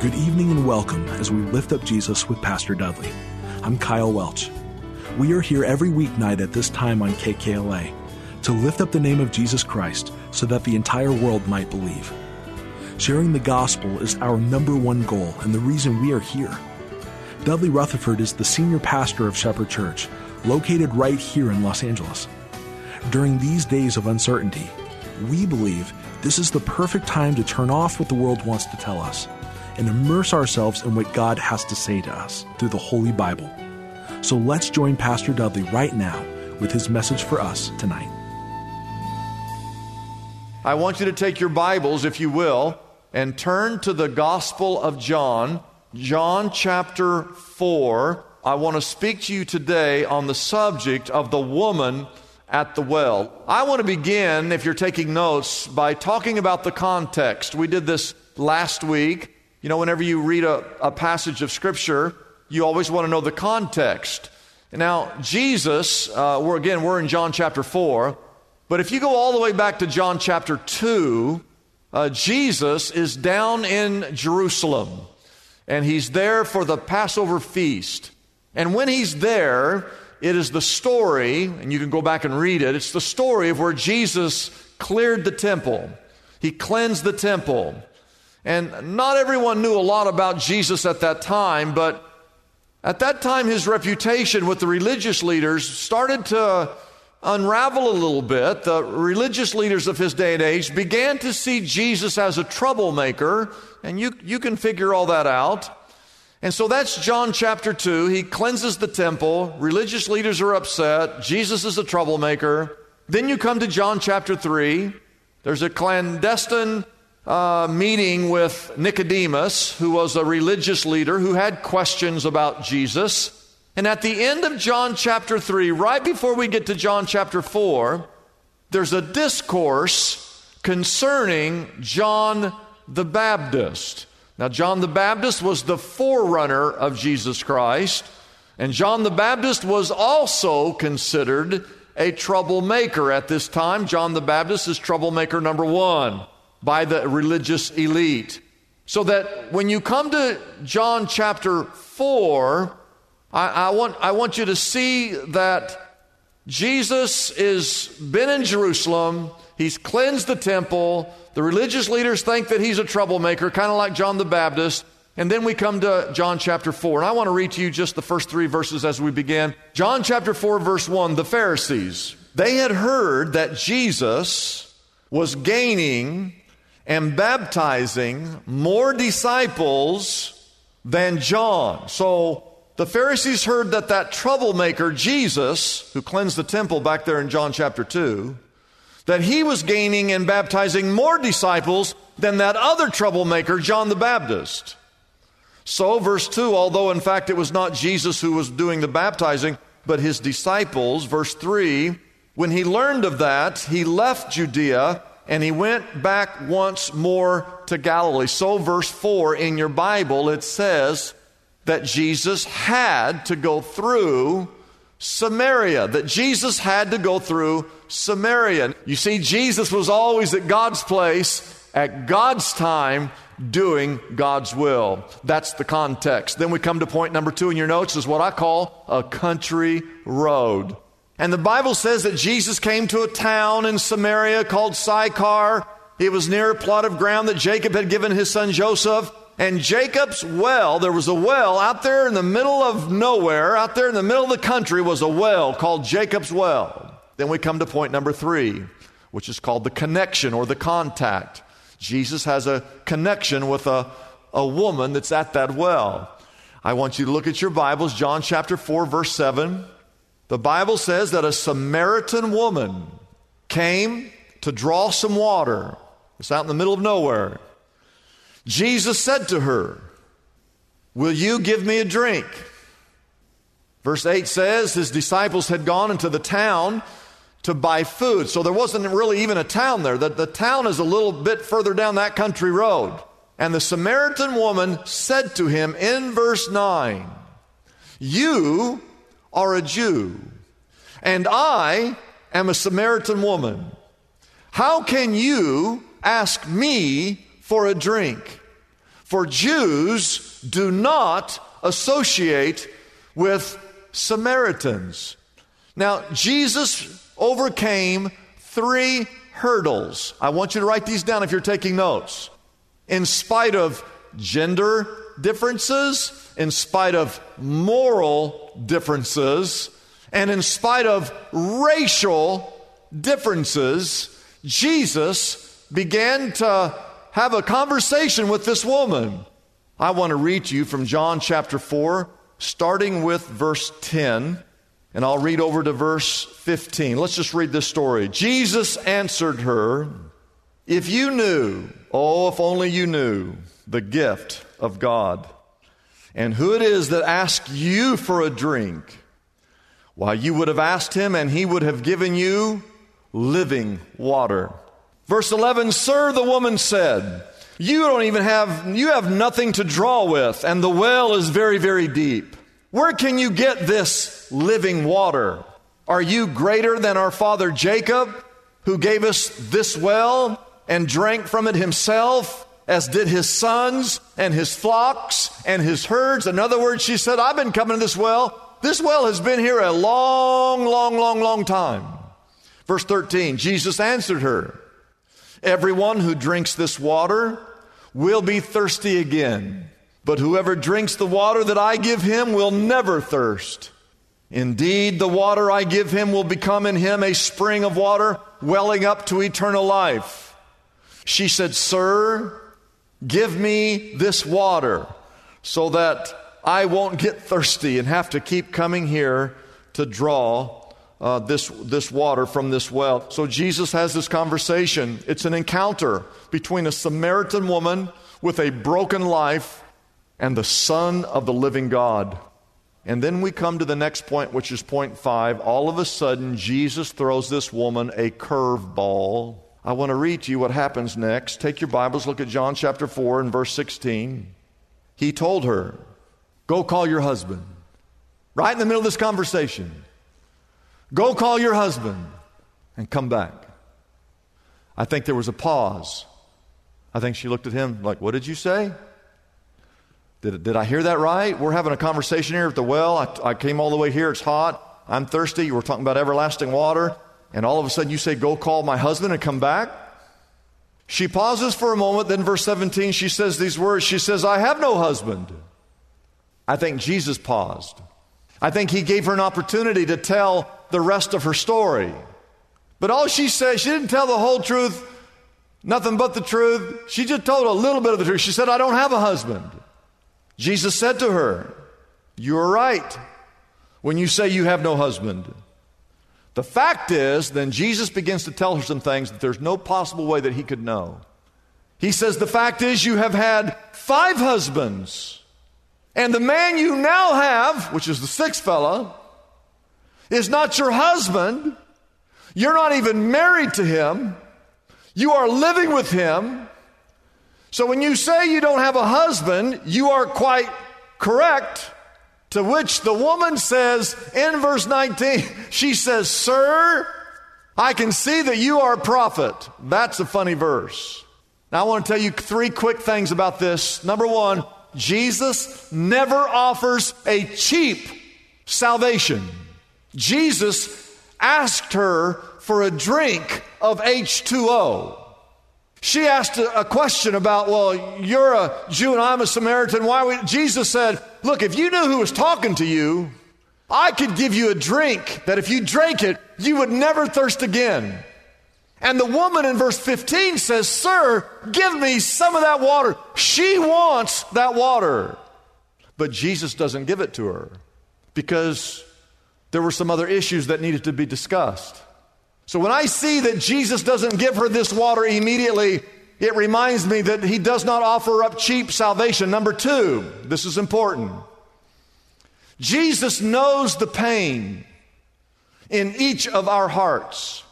Good evening and welcome as we lift up Jesus with Pastor Dudley. I'm Kyle Welch. We are here every weeknight at this time on KKLA to lift up the name of Jesus Christ so that the entire world might believe. Sharing the gospel is our number one goal and the reason we are here. Dudley Rutherford is the senior pastor of Shepherd Church, located right here in Los Angeles. During these days of uncertainty, we believe this is the perfect time to turn off what the world wants to tell us and immerse ourselves in what God has to say to us through the Holy Bible. So let's join Pastor Dudley right now with his message for us tonight. I want you to take your Bibles, if you will, and turn to the Gospel of John, John chapter 4. I want to speak to you today on the subject of the woman at the well. I want to begin, if you're taking notes, by talking about the context. We did this last week. You know, whenever you read a, a passage of Scripture, you always want to know the context. Now, Jesus, uh, we're again, we're in John chapter 4, but if you go all the way back to John chapter 2, uh, Jesus is down in Jerusalem, and he's there for the Passover feast. And when he's there, it is the story, and you can go back and read it, it's the story of where Jesus cleared the temple, he cleansed the temple. And not everyone knew a lot about Jesus at that time, but at that time, his reputation with the religious leaders started to unravel a little bit. The religious leaders of his day and age began to see Jesus as a troublemaker, and you, you can figure all that out. And so that's John chapter 2. He cleanses the temple. Religious leaders are upset. Jesus is a troublemaker. Then you come to John chapter 3. There's a clandestine uh, meeting with Nicodemus, who was a religious leader who had questions about Jesus. And at the end of John chapter 3, right before we get to John chapter 4, there's a discourse concerning John the Baptist. Now, John the Baptist was the forerunner of Jesus Christ, and John the Baptist was also considered a troublemaker at this time. John the Baptist is troublemaker number one by the religious elite. So that when you come to John chapter 4, I, I, want, I want you to see that Jesus is been in Jerusalem, he's cleansed the temple, the religious leaders think that he's a troublemaker, kind of like John the Baptist. And then we come to John chapter 4. And I want to read to you just the first three verses as we begin. John chapter 4, verse 1 The Pharisees, they had heard that Jesus was gaining and baptizing more disciples than John. So the Pharisees heard that that troublemaker, Jesus, who cleansed the temple back there in John chapter 2, that he was gaining and baptizing more disciples than that other troublemaker, John the Baptist. So, verse 2, although in fact it was not Jesus who was doing the baptizing, but his disciples, verse 3, when he learned of that, he left Judea and he went back once more to Galilee. So, verse 4 in your Bible, it says that Jesus had to go through Samaria, that Jesus had to go through Samaria. You see, Jesus was always at God's place, at God's time, doing God's will. That's the context. Then we come to point number two in your notes, is what I call a country road. And the Bible says that Jesus came to a town in Samaria called Sychar. It was near a plot of ground that Jacob had given his son Joseph. And Jacob's well, there was a well out there in the middle of nowhere, out there in the middle of the country was a well called Jacob's well. Then we come to point number three, which is called the connection or the contact. Jesus has a connection with a, a woman that's at that well. I want you to look at your Bibles, John chapter 4, verse 7. The Bible says that a Samaritan woman came to draw some water. It's out in the middle of nowhere. Jesus said to her, Will you give me a drink? Verse 8 says his disciples had gone into the town to buy food. So there wasn't really even a town there. The, the town is a little bit further down that country road. And the Samaritan woman said to him in verse 9, You are a Jew, and I am a Samaritan woman. How can you ask me for a drink? For Jews do not associate with Samaritans. Now, Jesus overcame three hurdles. I want you to write these down if you're taking notes. In spite of gender differences, in spite of moral differences, and in spite of racial differences, Jesus began to have a conversation with this woman. I want to read to you from John chapter 4, starting with verse 10, and I'll read over to verse 15. Let's just read this story. Jesus answered her, If you knew, oh, if only you knew the gift of God, and who it is that asks you for a drink, why, you would have asked him, and he would have given you living water. Verse 11, Sir, the woman said, You don't even have, you have nothing to draw with, and the well is very, very deep. Where can you get this living water? Are you greater than our father Jacob, who gave us this well and drank from it himself, as did his sons and his flocks and his herds? In other words, she said, I've been coming to this well. This well has been here a long, long, long, long time. Verse 13 Jesus answered her, Everyone who drinks this water will be thirsty again, but whoever drinks the water that I give him will never thirst. Indeed, the water I give him will become in him a spring of water welling up to eternal life. She said, Sir, give me this water so that I won't get thirsty and have to keep coming here to draw uh, this, this water from this well. So Jesus has this conversation. It's an encounter between a Samaritan woman with a broken life and the Son of the living God. And then we come to the next point, which is point five. All of a sudden, Jesus throws this woman a curveball. I want to read to you what happens next. Take your Bibles, look at John chapter 4 and verse 16. He told her, Go call your husband. Right in the middle of this conversation. Go call your husband and come back. I think there was a pause. I think she looked at him like, What did you say? Did, did I hear that right? We're having a conversation here at the well. I, I came all the way here. It's hot. I'm thirsty. We're talking about everlasting water. And all of a sudden you say, Go call my husband and come back. She pauses for a moment. Then, verse 17, she says these words She says, I have no husband. I think Jesus paused. I think he gave her an opportunity to tell the rest of her story. But all she said, she didn't tell the whole truth, nothing but the truth. She just told a little bit of the truth. She said, I don't have a husband. Jesus said to her, You are right when you say you have no husband. The fact is, then Jesus begins to tell her some things that there's no possible way that he could know. He says, The fact is, you have had five husbands, and the man you now have, which is the sixth fellow, is not your husband. You're not even married to him. You are living with him. So when you say you don't have a husband, you are quite correct. To which the woman says in verse 19, she says, Sir, I can see that you are a prophet. That's a funny verse. Now I want to tell you three quick things about this. Number one, Jesus never offers a cheap salvation. Jesus asked her for a drink of H2O. She asked a, question about, well, you're a Jew and I'm a Samaritan. Why? We? Jesus said, look, if you knew who was talking to you, I could give you a drink that if you drank it, you would never thirst again. And the woman in verse 15 says, Sir, give me some of that water. She wants that water. But Jesus doesn't give it to her because There were some other issues that needed to be discussed. So when I see that Jesus doesn't give her this water immediately, it reminds me that he does not offer up cheap salvation. Number two, this is important. Jesus knows the pain in each of our hearts.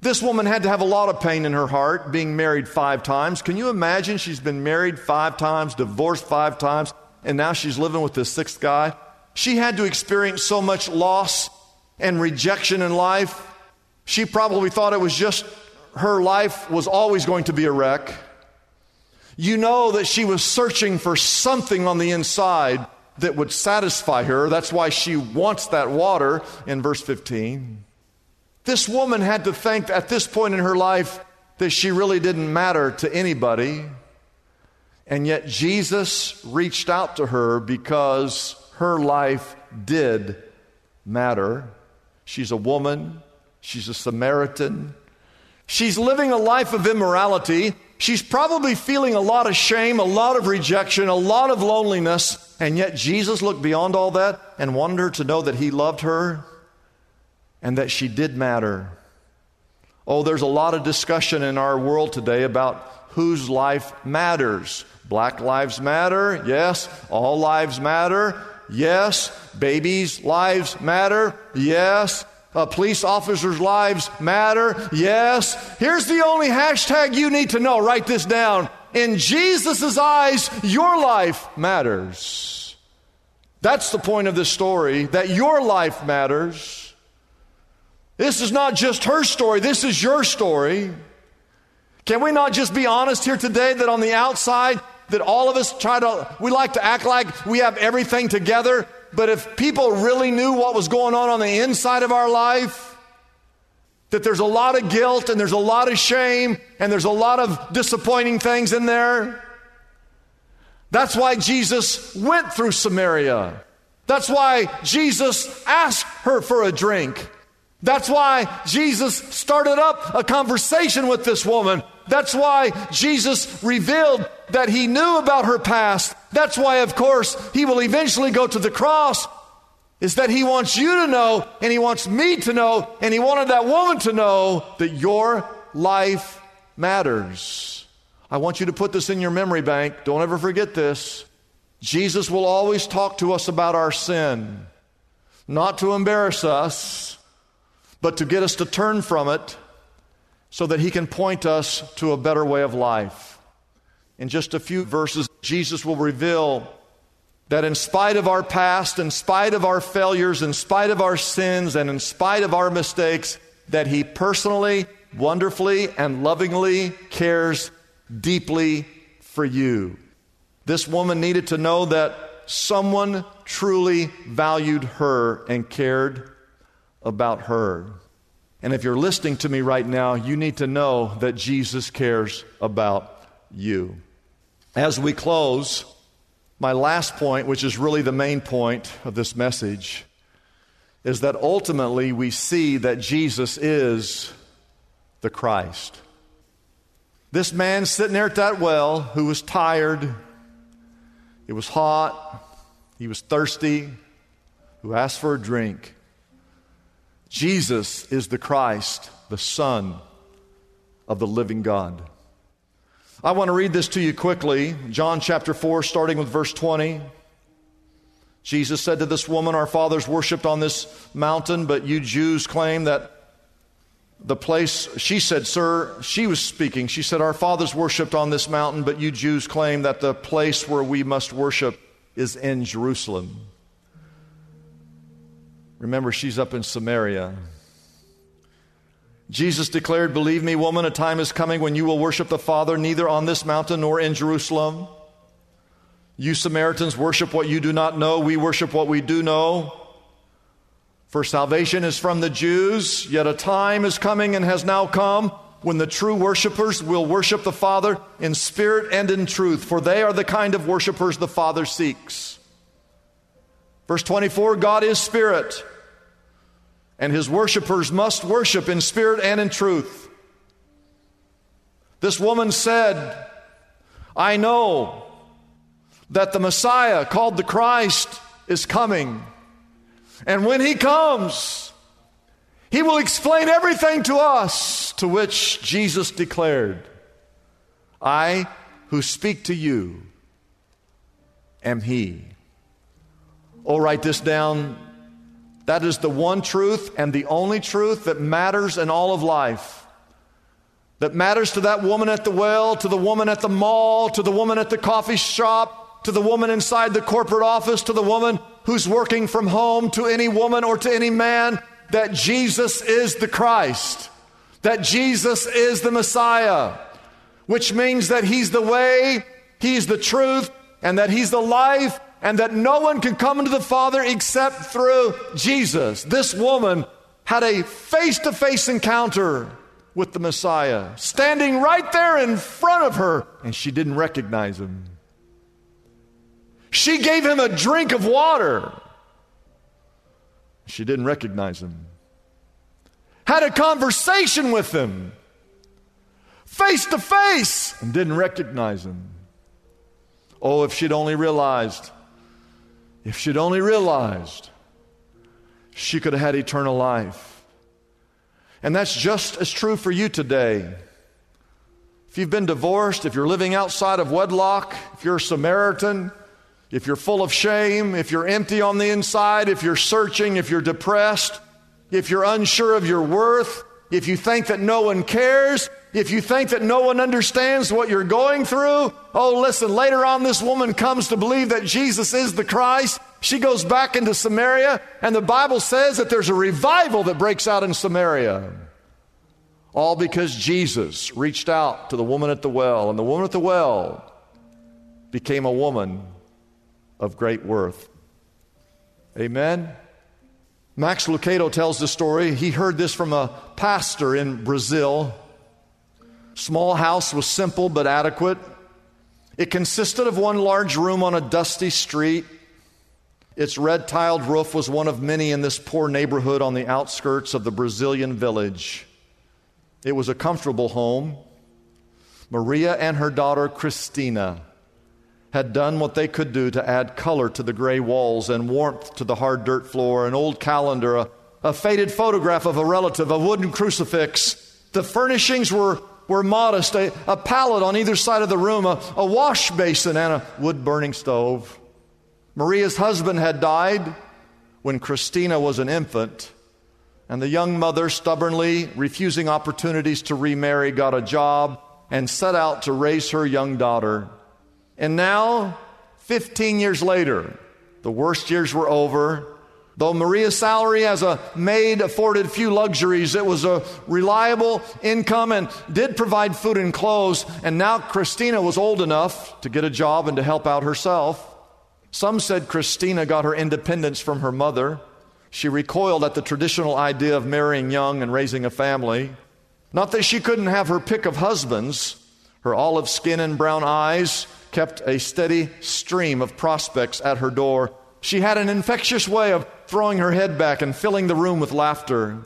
This woman had to have a lot of pain in her heart being married five times. Can you imagine she's been married five times, divorced five times, and now she's living with this sixth guy? She had to experience so much loss and rejection in life. She probably thought it was just her life was always going to be a wreck. You know that she was searching for something on the inside that would satisfy her. That's why she wants that water in verse 15. This woman had to think at this point in her life that she really didn't matter to anybody. And yet Jesus reached out to her because her life did matter. She's a woman, she's a Samaritan. She's living a life of immorality. She's probably feeling a lot of shame, a lot of rejection, a lot of loneliness. And yet Jesus looked beyond all that and wanted her to know that He loved her and that she did matter. Oh, there's a lot of discussion in our world today about whose life matters. Black lives matter, yes. All lives matter, yes. Babies' lives matter, yes. Uh, police officers' lives matter, yes. Here's the only hashtag you need to know. Write this down. In Jesus' eyes, your life matters. That's the point of this story, that your life matters. This is not just her story, this is your story. Can we not just be honest here today that on the outside, that all of us try to, we like to act like we have everything together, but if people really knew what was going on on the inside of our life, that there's a lot of guilt and there's a lot of shame and there's a lot of disappointing things in there. That's why Jesus went through Samaria. That's why Jesus asked her for a drink. That's why Jesus started up a conversation with this woman. That's why Jesus revealed that he knew about her past. That's why, of course, he will eventually go to the cross. Is that he wants you to know, and he wants me to know, and he wanted that woman to know that your life matters. I want you to put this in your memory bank. Don't ever forget this. Jesus will always talk to us about our sin, not to embarrass us, but to get us to turn from it so that he can point us to a better way of life. In just a few verses, Jesus will reveal that in spite of our past, in spite of our failures, in spite of our sins, and in spite of our mistakes, that he personally, wonderfully, and lovingly cares deeply for you. This woman needed to know that someone truly valued her and cared about her. And if you're listening to me right now, you need to know that Jesus cares about you. As we close, my last point, which is really the main point of this message, is that ultimately we see that Jesus is the Christ. This man sitting there at that well who was tired, it was hot, he was thirsty, who asked for a drink. Jesus is the Christ, the Son of the living God. I want to read this to you quickly. John chapter 4, starting with verse 20. Jesus said to this woman, Our fathers worshiped on this mountain, but you Jews claim that the place, she said, Sir, she was speaking. She said, Our fathers worshiped on this mountain, but you Jews claim that the place where we must worship is in Jerusalem. Remember, she's up in Samaria. Jesus declared, Believe me, woman, a time is coming when you will worship the Father neither on this mountain nor in Jerusalem. You Samaritans worship what you do not know, we worship what we do know. For salvation is from the Jews, yet a time is coming and has now come when the true worshipers will worship the Father in spirit and in truth, for they are the kind of worshipers the Father seeks. Verse 24 God is spirit, and his worshipers must worship in spirit and in truth. This woman said, I know that the Messiah, called the Christ, is coming. And when he comes, he will explain everything to us, to which Jesus declared, I who speak to you am he. Oh, write this down. That is the one truth and the only truth that matters in all of life. That matters to that woman at the well, to the woman at the mall, to the woman at the coffee shop, to the woman inside the corporate office, to the woman who's working from home, to any woman or to any man, that Jesus is the Christ, that Jesus is the Messiah, which means that He's the way, He's the truth, and that He's the life, and that no one can come into the Father except through Jesus. This woman had a face to face encounter with the Messiah, standing right there in front of her, and she didn't recognize him. She gave him a drink of water. She didn't recognize him. Had a conversation with him, face to face, and didn't recognize him. Oh, if she'd only realized if she'd only realized, she could have had eternal life. And that's just as true for you today. If you've been divorced, if you're living outside of wedlock, if you're a Samaritan, if you're full of shame, if you're empty on the inside, if you're searching, if you're depressed, if you're unsure of your worth, if you think that no one cares, if you think that no one understands what you're going through, oh, listen, later on, this woman comes to believe that Jesus is the Christ. She goes back into Samaria, and the Bible says that there's a revival that breaks out in Samaria. All because Jesus reached out to the woman at the well, and the woman at the well became a woman of great worth. Amen. Max Lucado tells the story. He heard this from a pastor in Brazil. Small house was simple but adequate. It consisted of one large room on a dusty street. Its red tiled roof was one of many in this poor neighborhood on the outskirts of the Brazilian village. It was a comfortable home. Maria and her daughter Christina had done what they could do to add color to the gray walls and warmth to the hard dirt floor, an old calendar, a, a faded photograph of a relative, a wooden crucifix. The furnishings were were modest a, a pallet on either side of the room, a, a wash basin, and a wood burning stove. Maria's husband had died when Christina was an infant, and the young mother, stubbornly refusing opportunities to remarry, got a job and set out to raise her young daughter. And now, 15 years later, the worst years were over. Though Maria's salary as a maid afforded few luxuries, it was a reliable income and did provide food and clothes. And now Christina was old enough to get a job and to help out herself. Some said Christina got her independence from her mother. She recoiled at the traditional idea of marrying young and raising a family. Not that she couldn't have her pick of husbands. Her olive skin and brown eyes kept a steady stream of prospects at her door she had an infectious way of throwing her head back and filling the room with laughter.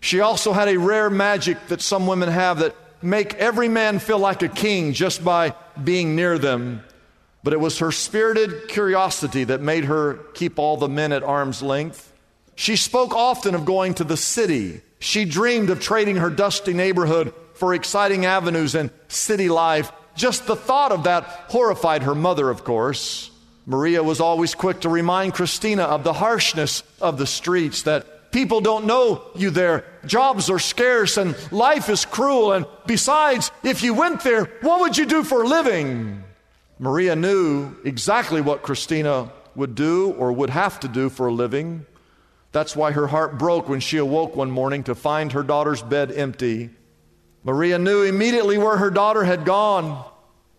She also had a rare magic that some women have that make every man feel like a king just by being near them. But it was her spirited curiosity that made her keep all the men at arm's length. She spoke often of going to the city. She dreamed of trading her dusty neighborhood for exciting avenues and city life. Just the thought of that horrified her mother, of course. Maria was always quick to remind Christina of the harshness of the streets, that people don't know you there. Jobs are scarce and life is cruel. And besides, if you went there, what would you do for a living? Maria knew exactly what Christina would do or would have to do for a living. That's why her heart broke when she awoke one morning to find her daughter's bed empty. Maria knew immediately where her daughter had gone.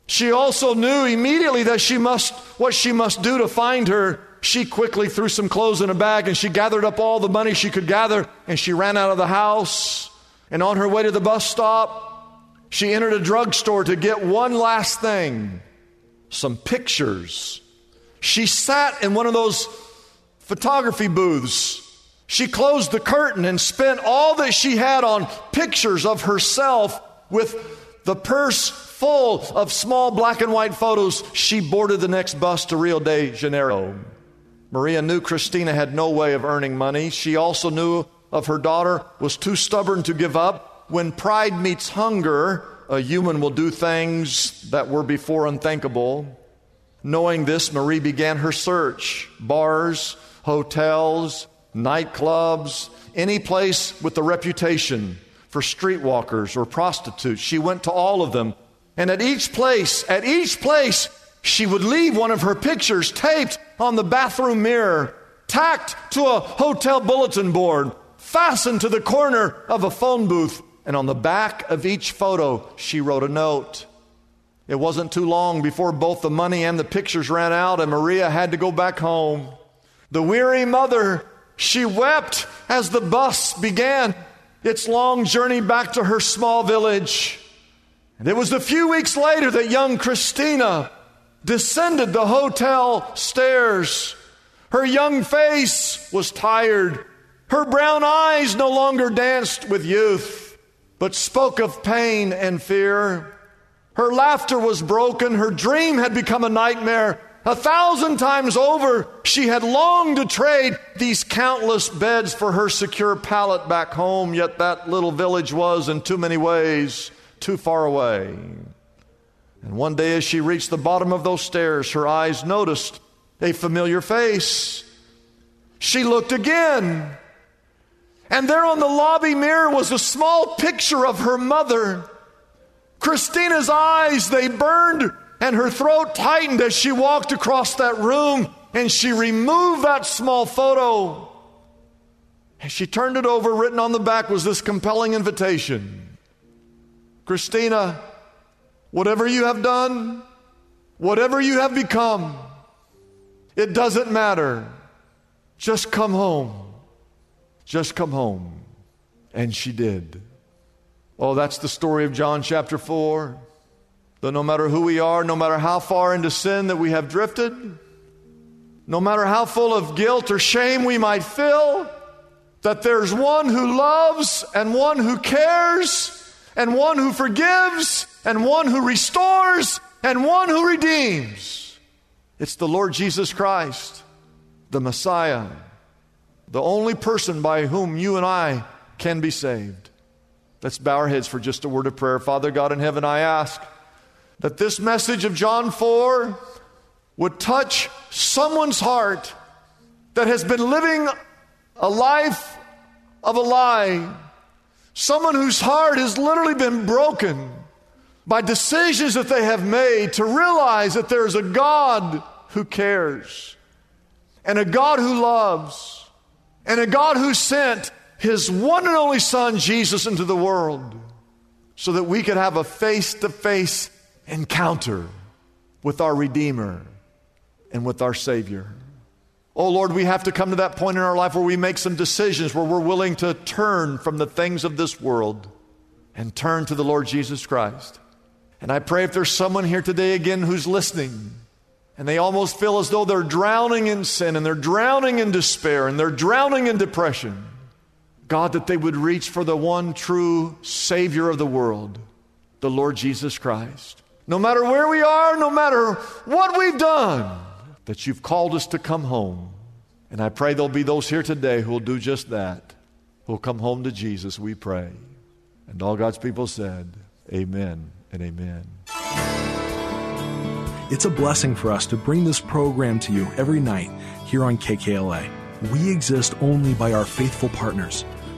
She also knew immediately that she must, what she must do to find her. She quickly threw some clothes in a bag and she gathered up all the money she could gather and she ran out of the house. And on her way to the bus stop, she entered a drugstore to get one last thing some pictures. She sat in one of those photography booths. She closed the curtain and spent all that she had on pictures of herself with the purse full of small black and white photos, she boarded the next bus to Rio de Janeiro. Maria knew Christina had no way of earning money. She also knew of her daughter was too stubborn to give up. When pride meets hunger, a human will do things that were before unthinkable. Knowing this, Marie began her search. Bars, hotels, nightclubs, any place with a reputation for streetwalkers or prostitutes. She went to all of them. And at each place, at each place, she would leave one of her pictures taped on the bathroom mirror, tacked to a hotel bulletin board, fastened to the corner of a phone booth. And on the back of each photo, she wrote a note. It wasn't too long before both the money and the pictures ran out, and Maria had to go back home. The weary mother, she wept as the bus began its long journey back to her small village. And it was a few weeks later that young Christina descended the hotel stairs. Her young face was tired. Her brown eyes no longer danced with youth, but spoke of pain and fear. Her laughter was broken. Her dream had become a nightmare. A thousand times over, she had longed to trade these countless beds for her secure pallet back home, yet that little village was, in too many ways, too far away. And one day, as she reached the bottom of those stairs, her eyes noticed a familiar face. She looked again, and there on the lobby mirror was a small picture of her mother. Christina's eyes, they burned and her throat tightened as she walked across that room and she removed that small photo. As she turned it over, written on the back was this compelling invitation Christina, whatever you have done, whatever you have become, it doesn't matter. Just come home. Just come home. And she did. Oh, that's the story of John chapter 4. That no matter who we are, no matter how far into sin that we have drifted, no matter how full of guilt or shame we might feel, that there's one who loves and one who cares and one who forgives and one who restores and one who redeems. It's the Lord Jesus Christ, the Messiah, the only person by whom you and I can be saved. Let's bow our heads for just a word of prayer. Father God in heaven, I ask that this message of John 4 would touch someone's heart that has been living a life of a lie. Someone whose heart has literally been broken by decisions that they have made to realize that there's a God who cares, and a God who loves, and a God who sent his one and only Son, Jesus, into the world so that we could have a face to face encounter with our Redeemer and with our Savior. Oh Lord, we have to come to that point in our life where we make some decisions, where we're willing to turn from the things of this world and turn to the Lord Jesus Christ. And I pray if there's someone here today again who's listening and they almost feel as though they're drowning in sin and they're drowning in despair and they're drowning in depression. God, that they would reach for the one true Savior of the world, the Lord Jesus Christ. No matter where we are, no matter what we've done, that you've called us to come home. And I pray there'll be those here today who will do just that, who will come home to Jesus, we pray. And all God's people said, Amen and amen. It's a blessing for us to bring this program to you every night here on KKLA. We exist only by our faithful partners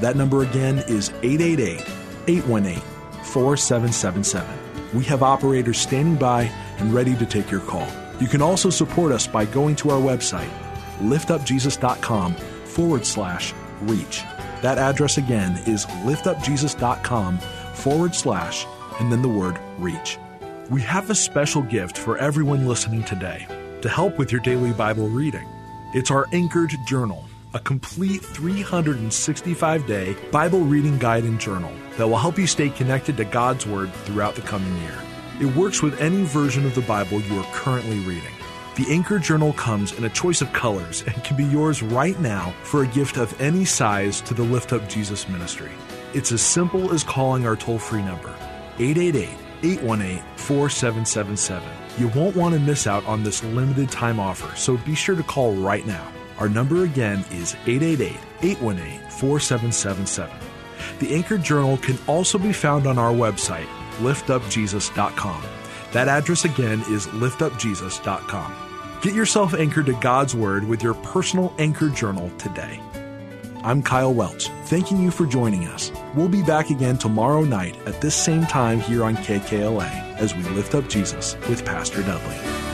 That number again is 888 818 4777. We have operators standing by and ready to take your call. You can also support us by going to our website, liftupjesus.com forward slash reach. That address again is liftupjesus.com forward slash and then the word reach. We have a special gift for everyone listening today to help with your daily Bible reading. It's our Anchored Journal a complete 365 day Bible reading guide and journal that will help you stay connected to God's Word throughout the coming year. It works with any version of the Bible you are currently reading. The Anchor Journal comes in a choice of colors and can be yours right now for a gift of any size to the Lift Up Jesus ministry. It's as simple as calling our toll free number, 888 818 4777. You won't want to miss out on this limited time offer, so be sure to call right now. Our number again is 888 818 4777. The Anchor Journal can also be found on our website, liftupjesus.com. That address again is liftupjesus.com. Get yourself anchored to God's Word with your personal Anchor Journal today. I'm Kyle Welch, thanking you for joining us. We'll be back again tomorrow night at this same time here on KKLA as we lift up Jesus with Pastor Dudley.